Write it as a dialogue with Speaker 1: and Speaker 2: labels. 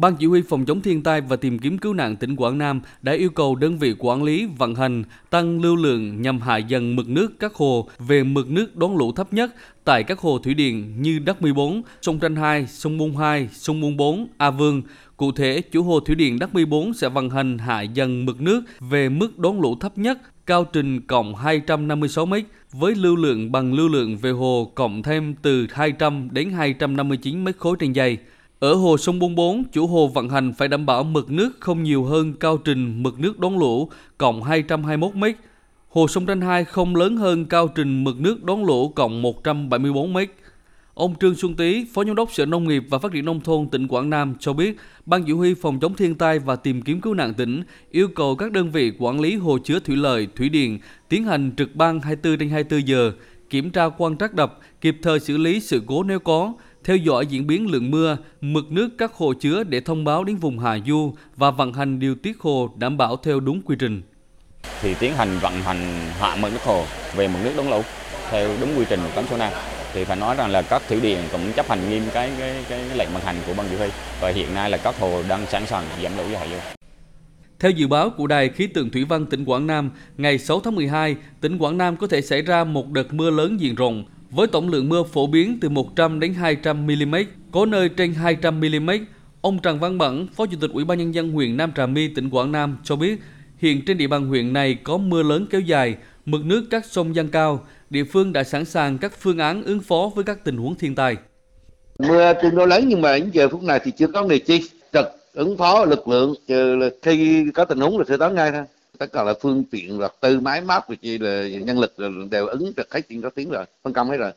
Speaker 1: Ban Chỉ huy Phòng chống thiên tai và tìm kiếm cứu nạn tỉnh Quảng Nam đã yêu cầu đơn vị quản lý vận hành tăng lưu lượng nhằm hạ dần mực nước các hồ về mực nước đón lũ thấp nhất tại các hồ thủy điện như Đắc 14, sông Tranh 2, sông Môn 2, sông Môn 4, A Vương. Cụ thể, chủ hồ thủy điện Đắc 14 sẽ vận hành hạ dần mực nước về mức đón lũ thấp nhất cao trình cộng 256 m với lưu lượng bằng lưu lượng về hồ cộng thêm từ 200 đến 259 m khối trên giây. Ở hồ sông Bôn 4, chủ hồ vận hành phải đảm bảo mực nước không nhiều hơn cao trình mực nước đón lũ cộng 221 m. Hồ sông Tranh 2 không lớn hơn cao trình mực nước đón lũ cộng 174 m. Ông Trương Xuân Tý, Phó Giám đốc Sở Nông nghiệp và Phát triển Nông thôn tỉnh Quảng Nam cho biết, Ban Chỉ huy Phòng chống thiên tai và tìm kiếm cứu nạn tỉnh yêu cầu các đơn vị quản lý hồ chứa thủy lợi, thủy điện tiến hành trực ban 24 trên 24 giờ, kiểm tra quan trắc đập, kịp thời xử lý sự cố nếu có, theo dõi diễn biến lượng mưa, mực nước các hồ chứa để thông báo đến vùng hạ du và vận hành điều tiết hồ đảm bảo theo đúng quy trình.
Speaker 2: Thì tiến hành vận hành hạ mực nước hồ về mực nước đón lũ theo đúng quy trình của cấm số 5 thì phải nói rằng là các thủy điện cũng chấp hành nghiêm cái cái cái, cái lệnh vận hành của ban chỉ huy và hiện nay là các hồ đang sẵn sàng giảm lũ cho hạ du.
Speaker 1: Theo dự báo của Đài khí tượng thủy văn tỉnh Quảng Nam, ngày 6 tháng 12, tỉnh Quảng Nam có thể xảy ra một đợt mưa lớn diện rộng với tổng lượng mưa phổ biến từ 100 đến 200 mm, có nơi trên 200 mm. Ông Trần Văn Bẩn, Phó Chủ tịch Ủy ban nhân dân huyện Nam Trà My, tỉnh Quảng Nam cho biết, hiện trên địa bàn huyện này có mưa lớn kéo dài, mực nước các sông dâng cao, địa phương đã sẵn sàng các phương án ứng phó với các tình huống thiên tai.
Speaker 3: Mưa tương đối lớn nhưng mà đến giờ phút này thì chưa có người chi trực ứng phó lực lượng trừ là khi có tình huống là sẽ đón ngay thôi tất cả là phương tiện vật tư máy móc gì là nhân lực đều ứng được hết chuyện đó tiếng rồi, phân công hết rồi.